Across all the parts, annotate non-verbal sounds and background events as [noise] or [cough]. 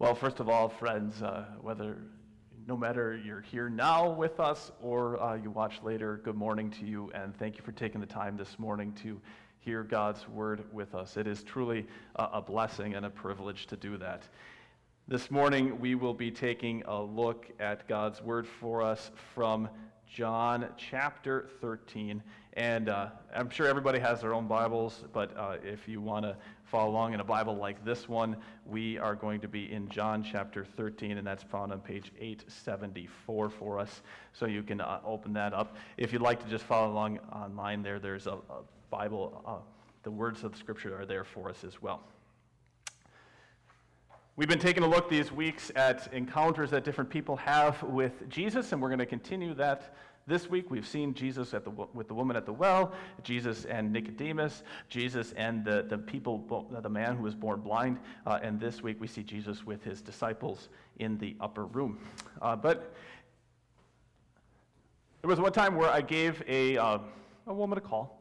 Well, first of all, friends, uh, whether no matter you're here now with us or uh, you watch later, good morning to you, and thank you for taking the time this morning to hear God's word with us. It is truly a, a blessing and a privilege to do that. This morning, we will be taking a look at God's word for us from John chapter 13. And uh, I'm sure everybody has their own Bibles, but uh, if you want to follow along in a Bible like this one, we are going to be in John chapter 13, and that's found on page 874 for us. So you can uh, open that up. If you'd like to just follow along online, there, there's a, a Bible, uh, the words of the scripture are there for us as well. We've been taking a look these weeks at encounters that different people have with Jesus, and we're going to continue that this week. We've seen Jesus the, with the woman at the well, Jesus and Nicodemus, Jesus and the, the people, the man who was born blind, uh, and this week we see Jesus with his disciples in the upper room. Uh, but there was one time where I gave a, uh, a woman a call.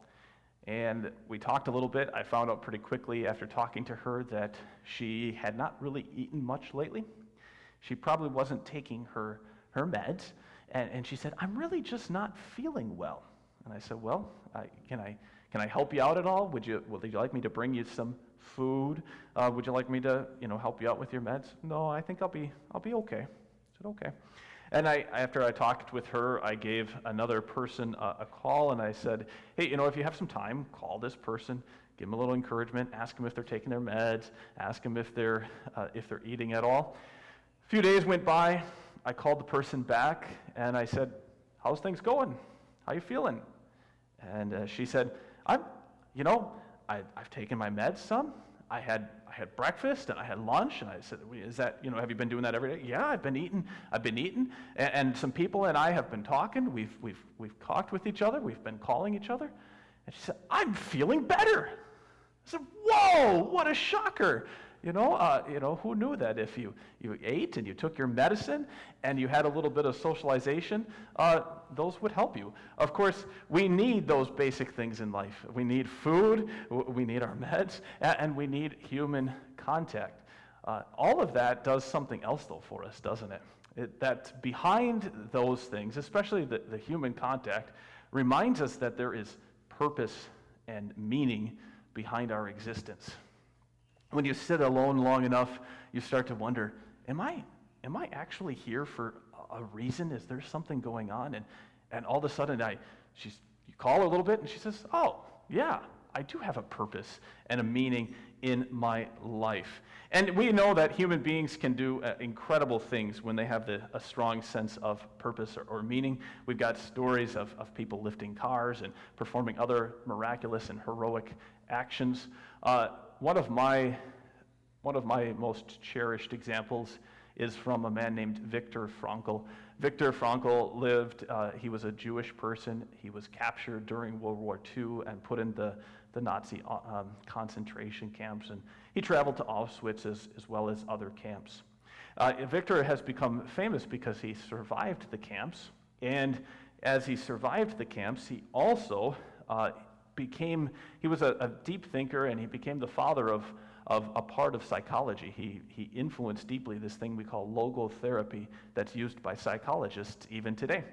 And we talked a little bit. I found out pretty quickly after talking to her that she had not really eaten much lately. She probably wasn't taking her, her meds. And, and she said, I'm really just not feeling well. And I said, Well, I, can, I, can I help you out at all? Would you, would you like me to bring you some food? Uh, would you like me to you know, help you out with your meds? No, I think I'll be, I'll be okay. I said, Okay. And I, after I talked with her, I gave another person a, a, call and I said, hey, you know, if you have some time, call this person, give them a little encouragement, ask them if they're taking their meds, ask them if they're, uh, if they're eating at all. A few days went by. I called the person back and I said, how's things going? How you feeling? And uh, she said, I'm, you know, I, I've taken my meds some. I had I had breakfast and I had lunch, and I said, "Is that you know? Have you been doing that every day?" Yeah, I've been eating. I've been eating, and, and some people and I have been talking. We've we've we've talked with each other. We've been calling each other, and she said, "I'm feeling better." I said, "Whoa! What a shocker!" You know, uh, you know, who knew that if you, you ate and you took your medicine and you had a little bit of socialization, uh, those would help you. Of course, we need those basic things in life. We need food, we need our meds, and we need human contact. Uh, all of that does something else, though, for us, doesn't it? it that behind those things, especially the, the human contact, reminds us that there is purpose and meaning behind our existence when you sit alone long enough, you start to wonder, am I, am I actually here for a reason? Is there something going on? And, and all of a sudden, I, she's, you call her a little bit, and she says, oh, yeah, I do have a purpose and a meaning in my life. And we know that human beings can do uh, incredible things when they have the, a strong sense of purpose or, or, meaning. We've got stories of, of people lifting cars and performing other miraculous and heroic actions. Uh, one of my one of my most cherished examples is from a man named Viktor Frankl. Viktor Frankl lived, uh, he was a Jewish person. He was captured during World War II and put in the, the Nazi uh, um, concentration camps. And he traveled to Auschwitz as, as well as other camps. Uh, Viktor has become famous because he survived the camps. And as he survived the camps, he also uh, became, he was a, a, deep thinker and he became the father of, of a part of psychology. He, he influenced deeply this thing we call logotherapy that's used by psychologists even today.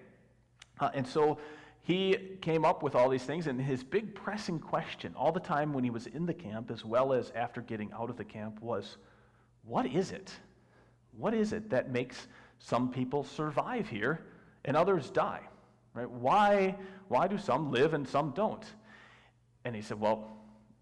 Uh, and so he came up with all these things, and his big pressing question all the time when he was in the camp, as well as after getting out of the camp, was what is it? What is it that makes some people survive here and others die? Right? Why, why do some live and some don't? And he said, Well,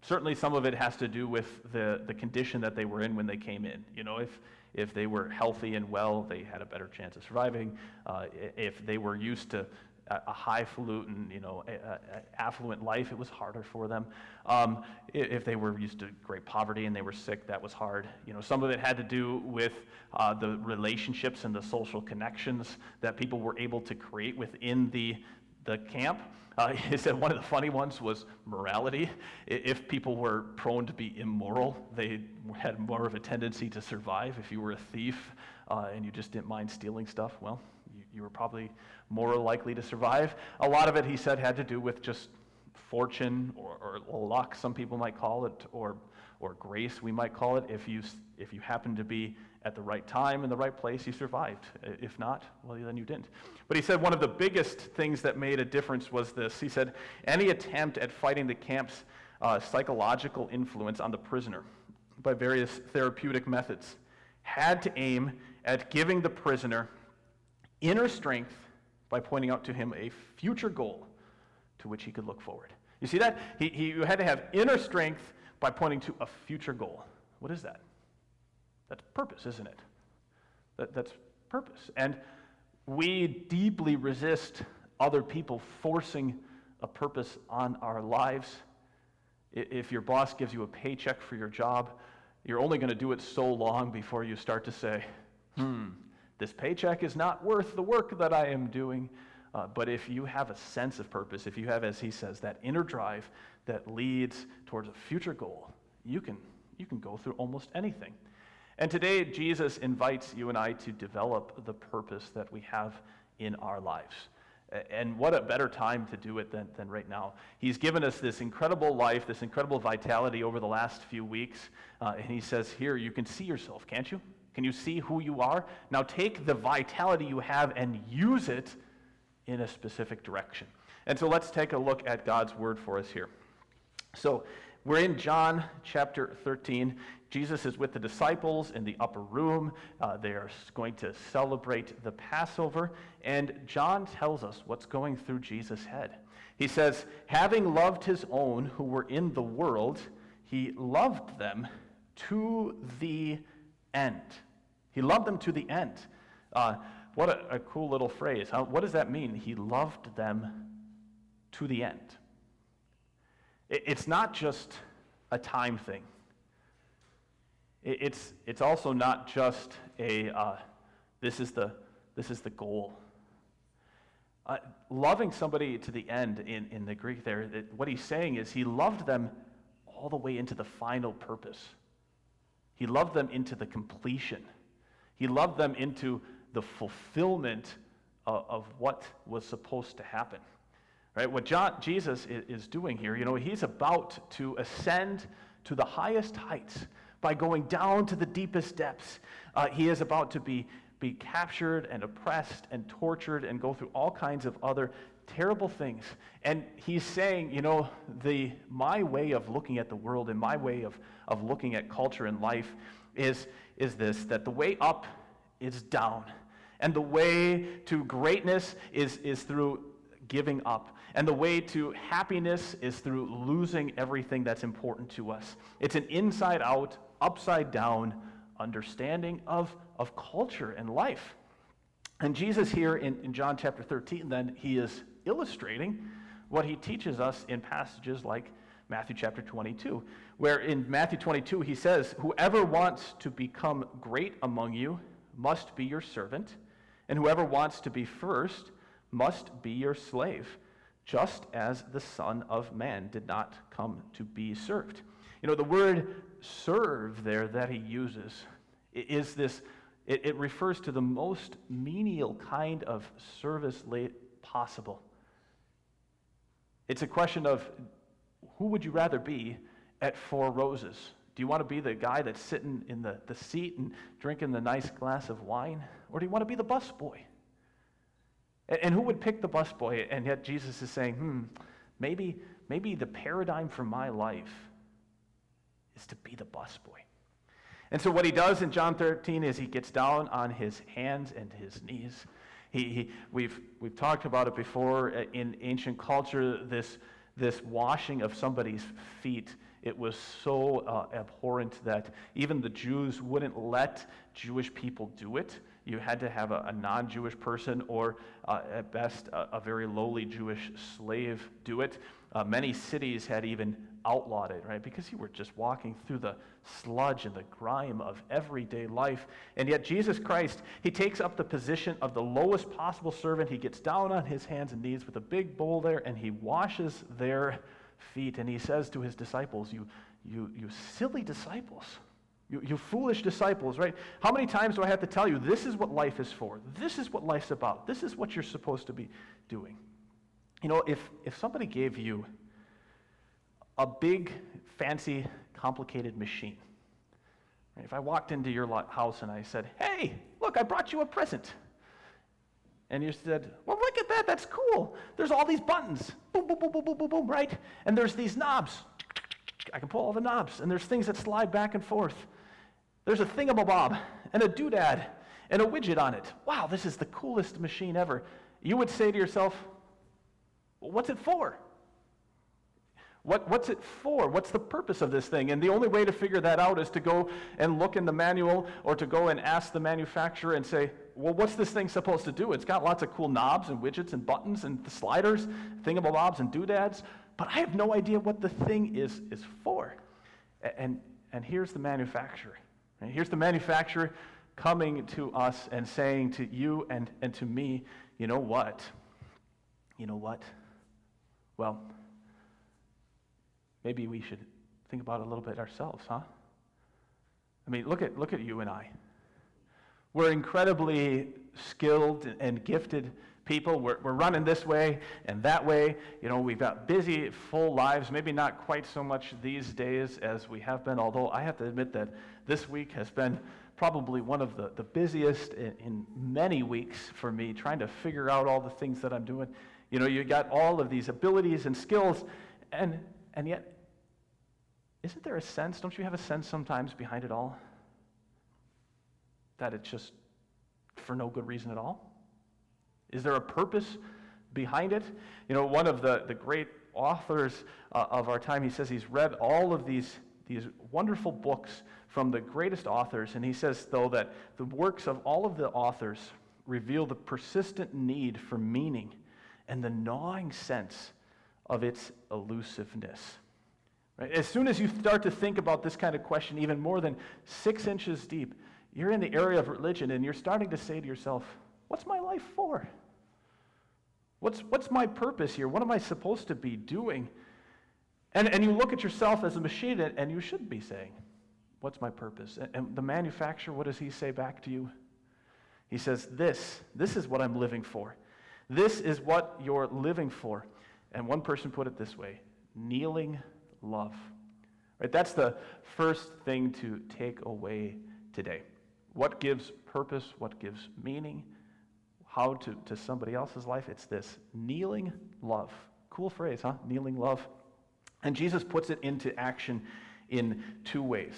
certainly some of it has to do with the, the condition that they were in when they came in. You know, if, if they were healthy and well, they had a better chance of surviving. Uh, if they were used to a highfalutin, you know, a, a affluent life, it was harder for them. Um, if they were used to great poverty and they were sick, that was hard. You know, some of it had to do with uh, the relationships and the social connections that people were able to create within the, the camp. Uh, [laughs] he said one of the funny ones was morality. If people were prone to be immoral, they had more of a tendency to survive. If you were a thief uh, and you just didn't mind stealing stuff, well, you, you were probably more likely to survive. A lot of it, he said, had to do with just fortune or, or luck, some people might call it, or, or grace, we might call it. If you, if you happen to be at the right time in the right place, you survived. If not, well, then you didn't. But he said one of the biggest things that made a difference was this. He said, any attempt at fighting the camp's uh, psychological influence on the prisoner by various therapeutic methods had to aim at giving the prisoner inner strength by pointing out to him a future goal to which he could look forward. You see that? He, he had to have inner strength by pointing to a future goal. What is that? That's purpose, isn't it? That, that's purpose. And we deeply resist other people forcing a purpose on our lives. If your boss gives you a paycheck for your job, you're only going to do it so long before you start to say, hmm, this paycheck is not worth the work that I am doing. Uh, but if you have a sense of purpose, if you have, as he says, that inner drive that leads towards a future goal, you can, you can go through almost anything. And today, Jesus invites you and I to develop the purpose that we have in our lives. And what a better time to do it than, than right now. He's given us this incredible life, this incredible vitality over the last few weeks. Uh, and he says, Here, you can see yourself, can't you? Can you see who you are? Now take the vitality you have and use it in a specific direction. And so let's take a look at God's word for us here. So we're in John chapter 13. Jesus is with the disciples in the upper room. Uh, they are going to celebrate the Passover. And John tells us what's going through Jesus' head. He says, Having loved his own who were in the world, he loved them to the end. He loved them to the end. Uh, what a, a, cool little phrase. How, what does that mean? He loved them to the end. It, it's not just a time thing. It's, it's also not just a, uh, this, is the, this is the goal. Uh, loving somebody to the end in, in the Greek there, it, what he's saying is he loved them all the way into the final purpose. He loved them into the completion. He loved them into the fulfillment of, of what was supposed to happen. Right? What John, Jesus is doing here, you know, he's about to ascend to the highest heights by going down to the deepest depths. Uh, he is about to be, be captured and oppressed and tortured and go through all kinds of other terrible things. And he's saying, you know, the, my way of looking at the world and my way of, of looking at culture and life is, is this that the way up is down. And the way to greatness is, is through giving up. And the way to happiness is through losing everything that's important to us. It's an inside out, upside down understanding of, of culture and life. And Jesus, here in, in John chapter 13, then, he is illustrating what he teaches us in passages like Matthew chapter 22, where in Matthew 22 he says, Whoever wants to become great among you must be your servant, and whoever wants to be first must be your slave, just as the Son of Man did not come to be served. You know, the word serve there that he uses is this, it, it refers to the most menial kind of service possible. It's a question of who would you rather be at Four Roses? Do you want to be the guy that's sitting in the, the seat and drinking the nice glass of wine? Or do you want to be the busboy? And, and who would pick the busboy? And yet Jesus is saying, hmm, maybe, maybe the paradigm for my life is to be the busboy. And so what he does in John 13 is he gets down on his hands and his knees. He, he, we've, we've talked about it before in ancient culture, this, this washing of somebody's feet it was so uh, abhorrent that even the Jews wouldn't let Jewish people do it. You had to have a, a non Jewish person or, uh, at best, a, a, very lowly Jewish slave do it. Uh, many cities had even outlawed it, right? Because you were just walking through the sludge and the grime of everyday life. And yet, Jesus Christ, he takes up the position of the lowest possible servant. He gets down on his hands and knees with a big bowl there and he washes their feet. And he says to his disciples, You, you, you silly disciples, you, you foolish disciples, right? How many times do I have to tell you this is what life is for? This is what life's about. This is what you're supposed to be doing. You know, if, if somebody gave you a big, fancy complicated machine. If I walked into your house and I said, Hey, look, I brought you a present. And you said, Well, look at that, that's cool. There's all these buttons. Boom, boom, boom, boom, boom, boom, boom, right? And there's these knobs. I can pull all the knobs. And there's things that slide back and forth. There's a thingamabob and a doodad and a widget on it. Wow, this is the coolest machine ever. You would say to yourself, What's it for? What, what's it for? What's the purpose of this thing? And the only way to figure that out is to go and look in the manual or to go and ask the manufacturer and say, well, what's this thing supposed to do? It's got lots of cool knobs and widgets and buttons and sliders, thingamabobs and doodads, but I have no idea what the thing is, is for. And, and here's the manufacturer. Here's the manufacturer coming to us and saying to you and, and to me, you know what? You know what? Well, maybe we should think about it a little bit ourselves, huh? I mean, look at, look at you and I. We're incredibly skilled and gifted people. We're, we're running this way and that way. You know, we've got busy, full lives, maybe not quite so much these days as we have been, although I have to admit that this week has been probably one of the, the busiest in, in many weeks for me, trying to figure out all the things that I'm doing. You know, you got all of these abilities and skills, and and yet, isn't there a sense, don't you have a sense sometimes behind it all? That it's just for no good reason at all? Is there a purpose behind it? You know, one of the, the great authors uh, of our time, he says he's read all of these, these wonderful books from the greatest authors, and he says, though, that the works of all of the authors reveal the persistent need for meaning and the gnawing sense of its elusiveness. Right? As soon as you start to think about this kind of question, even more than six inches deep, you're in the area of religion and you're starting to say to yourself, What's my life for? What's, what's my purpose here? What am I supposed to be doing? And, and you look at yourself as a machine and you should be saying, What's my purpose? And, and the manufacturer, what does he say back to you? He says, This, this is what I'm living for. This is what you're living for. And one person put it this way kneeling love. Right? That's the first thing to take away today. What gives purpose? What gives meaning? How to, to somebody else's life? It's this kneeling love. Cool phrase, huh? Kneeling love. And Jesus puts it into action in two ways.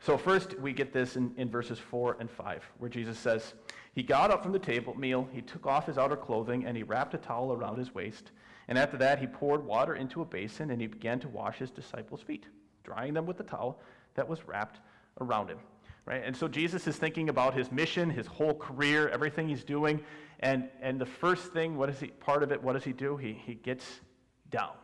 So, first, we get this in, in verses 4 and 5, where Jesus says, He got up from the table meal, he took off his outer clothing, and he wrapped a towel around his waist. And after that, he poured water into a basin and he began to wash his disciples' feet, drying them with the towel that was wrapped around him. Right? And so Jesus is thinking about his mission, his whole career, everything he's doing. And, and the first thing, what is he, part of it, what does he do? He, he gets down.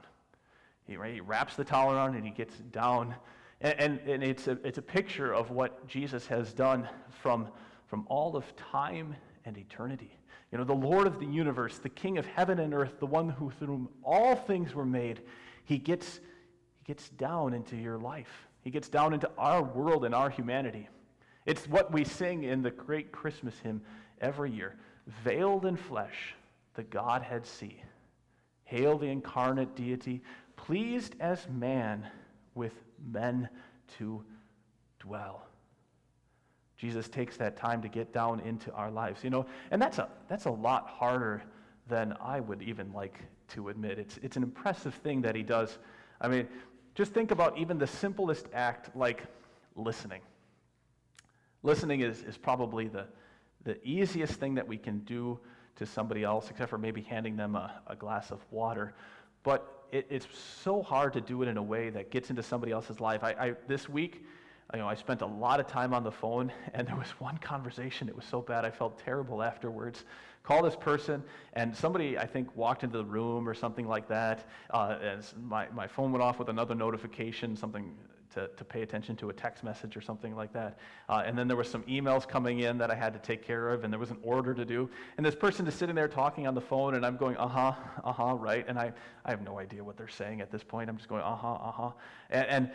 He, right, he wraps the towel around and he gets down. And, and, and it's, a, it's a picture of what Jesus has done from, from all of time and eternity. You know, the Lord of the universe, the King of heaven and earth, the one who through whom all things were made, he gets, he gets down into your life. He gets down into our world and our humanity. It's what we sing in the great Christmas hymn every year. Veiled in flesh, the Godhead see. Hail the incarnate deity, pleased as man with men to dwell. Jesus takes that time to get down into our lives, you know, and that's a, that's a lot harder than I would even like to admit. It's, it's an impressive thing that he does. I mean, just think about even the simplest act like listening. Listening is, is probably the, the easiest thing that we can do to somebody else, except for maybe handing them a, a glass of water. But it, it's so hard to do it in a way that gets into somebody else's life. I, I, this week, you know, I spent a lot of time on the phone, [laughs] and there was one conversation. It was so bad, I felt terrible afterwards. Call this person, and somebody, I think, walked into the room or something like that. Uh, as my, my phone went off with another notification, something to, to pay attention to, a text message or something like that. Uh, and then there were some emails coming in that I had to take care of, and there was an order to do. And this person is sitting there talking on the phone, and I'm going, uh huh, uh huh, right? And I, I have no idea what they're saying at this point. I'm just going, uh huh, uh huh. and, and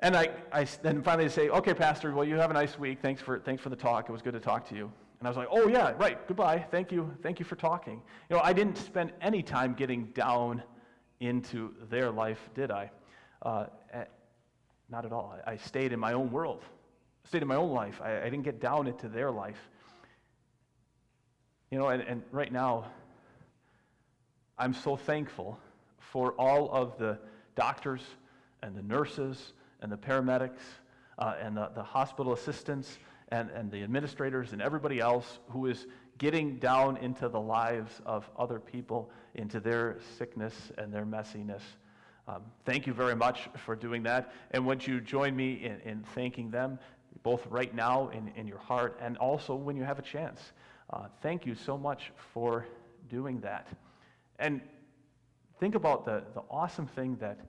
and I, I then finally say, okay, Pastor, well, you have a nice week. Thanks for, thanks for the talk. It was good to talk to you. And I was like, oh, yeah, right, goodbye. Thank you. Thank you for talking. You know, I didn't spend any time getting down into their life, did I? Uh, Not at all. I, stayed in my own world, I stayed in my own life. I, I didn't get down into their life. You know, and, and right now, I'm so thankful for all of the doctors and the nurses and the paramedics uh, and the, the hospital assistants and, and the administrators and everybody else who is getting down into the lives of other people, into their sickness and their messiness. Um, thank you very much for doing that. And would you join me in, in thanking them, both right now in, in your heart and also when you have a chance? Uh, thank you so much for doing that. And think about the, the awesome thing that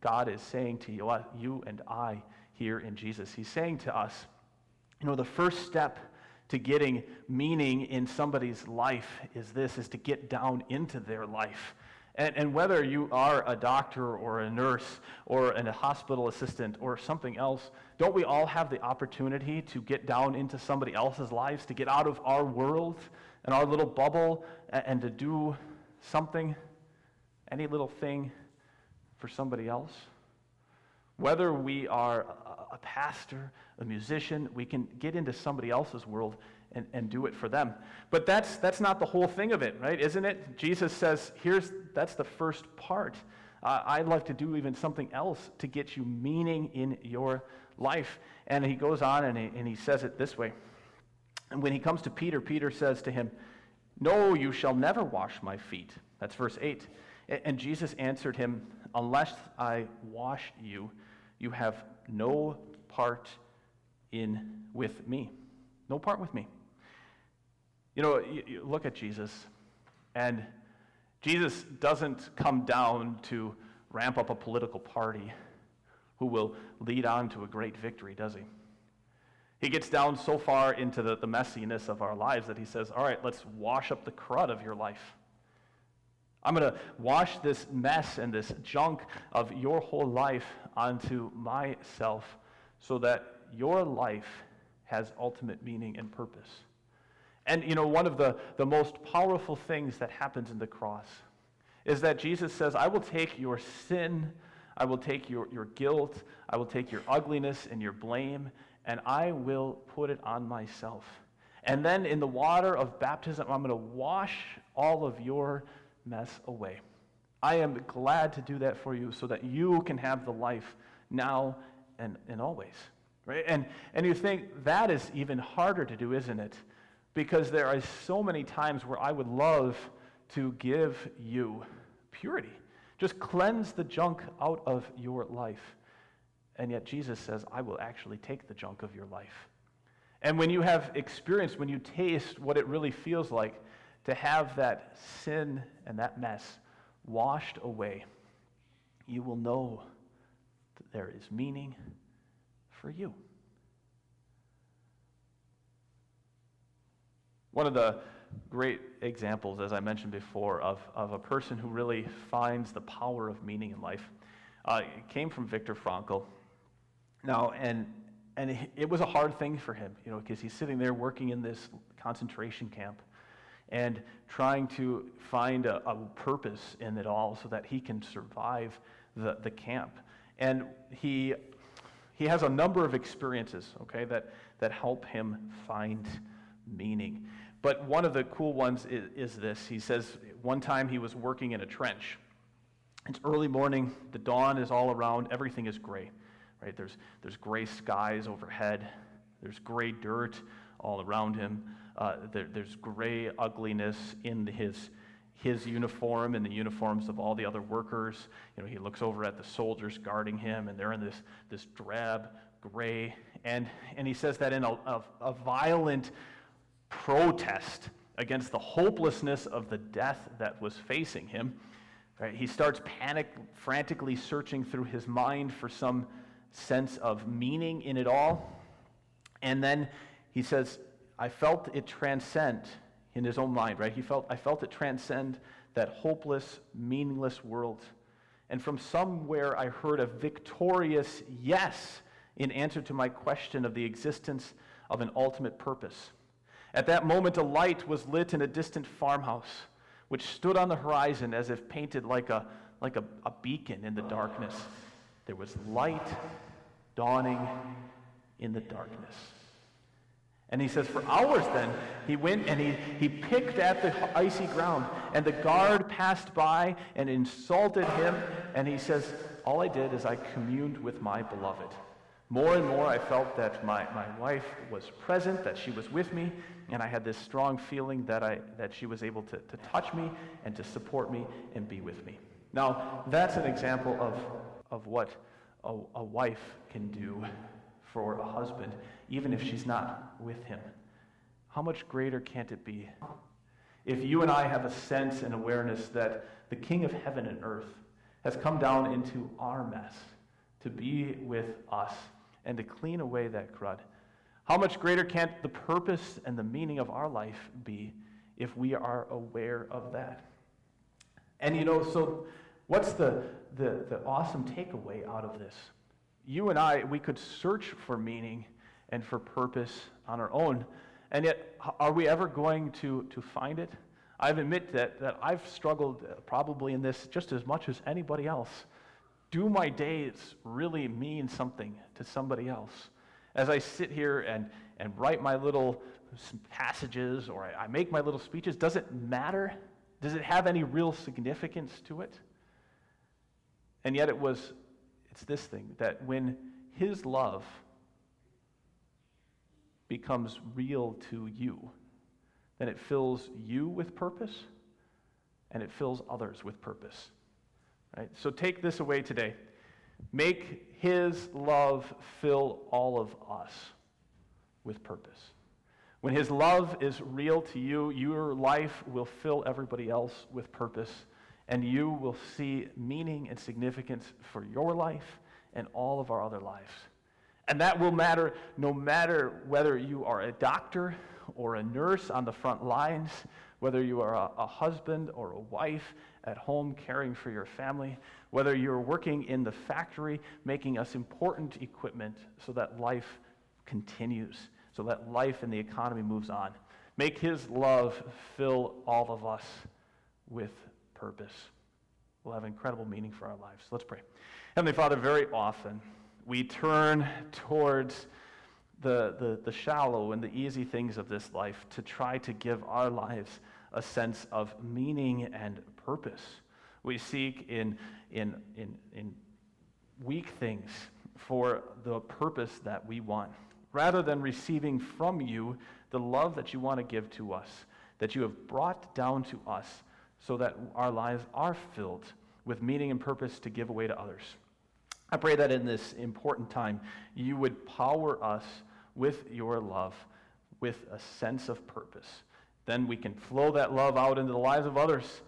God is saying to you, uh, you and I here in Jesus. He's saying to us, you know, the first step to getting meaning in somebody's life is this, is to get down into their life. And, and whether you are a doctor or a nurse or a hospital assistant or something else, don't we all have the opportunity to get down into somebody else's lives, to get out of our world and our little bubble and, and to do something, any little thing for somebody else? Whether we are a, a pastor, a musician, we can get into somebody else's world and, and do it for them. But that's, that's not the whole thing of it, right? Isn't it? Jesus says, here's, that's the first part. Uh, I'd like to do even something else to get you meaning in your life. And he goes on and he, and he says it this way. And when he comes to Peter, Peter says to him, No, you shall never wash my feet. That's verse 8. And Jesus answered him, Unless I wash you, you have no part in with me. No part with me. You know, you, you look at Jesus, and Jesus doesn't come down to ramp up a political party who will lead on to a great victory, does he? He gets down so far into the, the messiness of our lives that he says, All right, let's wash up the crud of your life. I'm going to wash this mess and this junk of your whole life onto myself so that your life has ultimate meaning and purpose. And, you know, one of the, the most powerful things that happens in the cross is that Jesus says, I will take your sin, I will take your, your guilt, I will take your ugliness and your blame, and I will put it on myself. And then in the water of baptism, I'm going to wash all of your mess away. I am glad to do that for you so that you can have the life now and, and always. Right? And, and you think that is even harder to do, isn't it? Because there are so many times where I would love to give you purity. Just cleanse the junk out of your life. And yet Jesus says, I will actually take the junk of your life. And when you have experienced, when you taste what it really feels like to have that sin and that mess washed away, you will know that there is meaning for you. One of the great examples, as I mentioned before, of, of a person who really finds the power of meaning in life uh, came from Viktor Frankl. Now, and, and it was a hard thing for him, you know, because he's sitting there working in this concentration camp and trying to find a, a, purpose in it all so that he can survive the, the camp. And he, he has a number of experiences, okay, that, that help him find meaning. But one of the cool ones is, is this. He says one time he was working in a trench. It's early morning, the dawn is all around, everything is gray. Right? There's, there's gray skies overhead, there's gray dirt all around him. Uh, there, there's gray ugliness in his, his uniform and the uniforms of all the other workers. You know, he looks over at the soldiers guarding him, and they're in this, this drab gray. And, and he says that in a, a, a violent protest against the hopelessness of the death that was facing him. Right? He starts panic, frantically searching through his mind for some sense of meaning in it all. And then he says, I felt it transcend in his own mind, right? He felt, I felt it transcend that hopeless, meaningless world. And from somewhere, I heard a victorious yes in answer to my question of the existence of an ultimate purpose. At that moment, a light was lit in a distant farmhouse, which stood on the horizon as if painted like a, like a, a beacon in the darkness. There was light dawning in the darkness. And he says, For hours then, he went and he, he picked at the icy ground, and the guard passed by and insulted him. And he says, All I did is I communed with my beloved. More and more, I felt that my, my wife was present, that she was with me, and I had this strong feeling that, I, that she was able to, to touch me and to support me and be with me. Now, that's an example of, of what a, a wife can do for a husband, even if she's not with him. How much greater can't it be if you and I have a sense and awareness that the King of heaven and earth has come down into our mess to be with us and to clean away that crud? How much greater can't the purpose and the meaning of our life be if we are aware of that? And you know, so what's the, the, the awesome takeaway out of this? You and I, we could search for meaning and for purpose on our own, and yet, are we ever going to, to find it? I admit that, that I've struggled uh, probably in this just as much as anybody else. Do my days really mean something to somebody else? As I sit here and, and write my little passages or I, I make my little speeches, does it matter? Does it have any real significance to it? And yet it was, it's this thing that when his love becomes real to you, then it fills you with purpose and it fills others with purpose. Right? So take this away today. Make his love fill all of us with purpose. When his love is real to you, your life will fill everybody else with purpose, and you will see meaning and significance for your life and all of our other lives. And that will matter no matter whether you are a doctor or a nurse on the front lines, whether you are a, a, husband or a wife at home caring for your family, whether you're working in the factory making us important equipment so that life continues, so that life and the economy moves on. Make his love fill all of us with purpose. We'll have incredible meaning for our lives. Let's pray. Heavenly Father, very often we turn towards the, the, the shallow and the easy things of this life to try to give our lives a sense of meaning and purpose. We seek in, in, in, in weak things for the purpose that we want, rather than receiving from you the love that you want to give to us, that you have brought down to us, so that our lives are filled with meaning and purpose to give away to others. I pray that in this important time, you would power us with your love, with a sense of purpose. Then we can flow that love out into the lives of others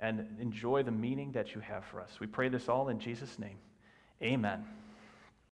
and enjoy the meaning that you have for us. We pray this all in Jesus' name. Amen.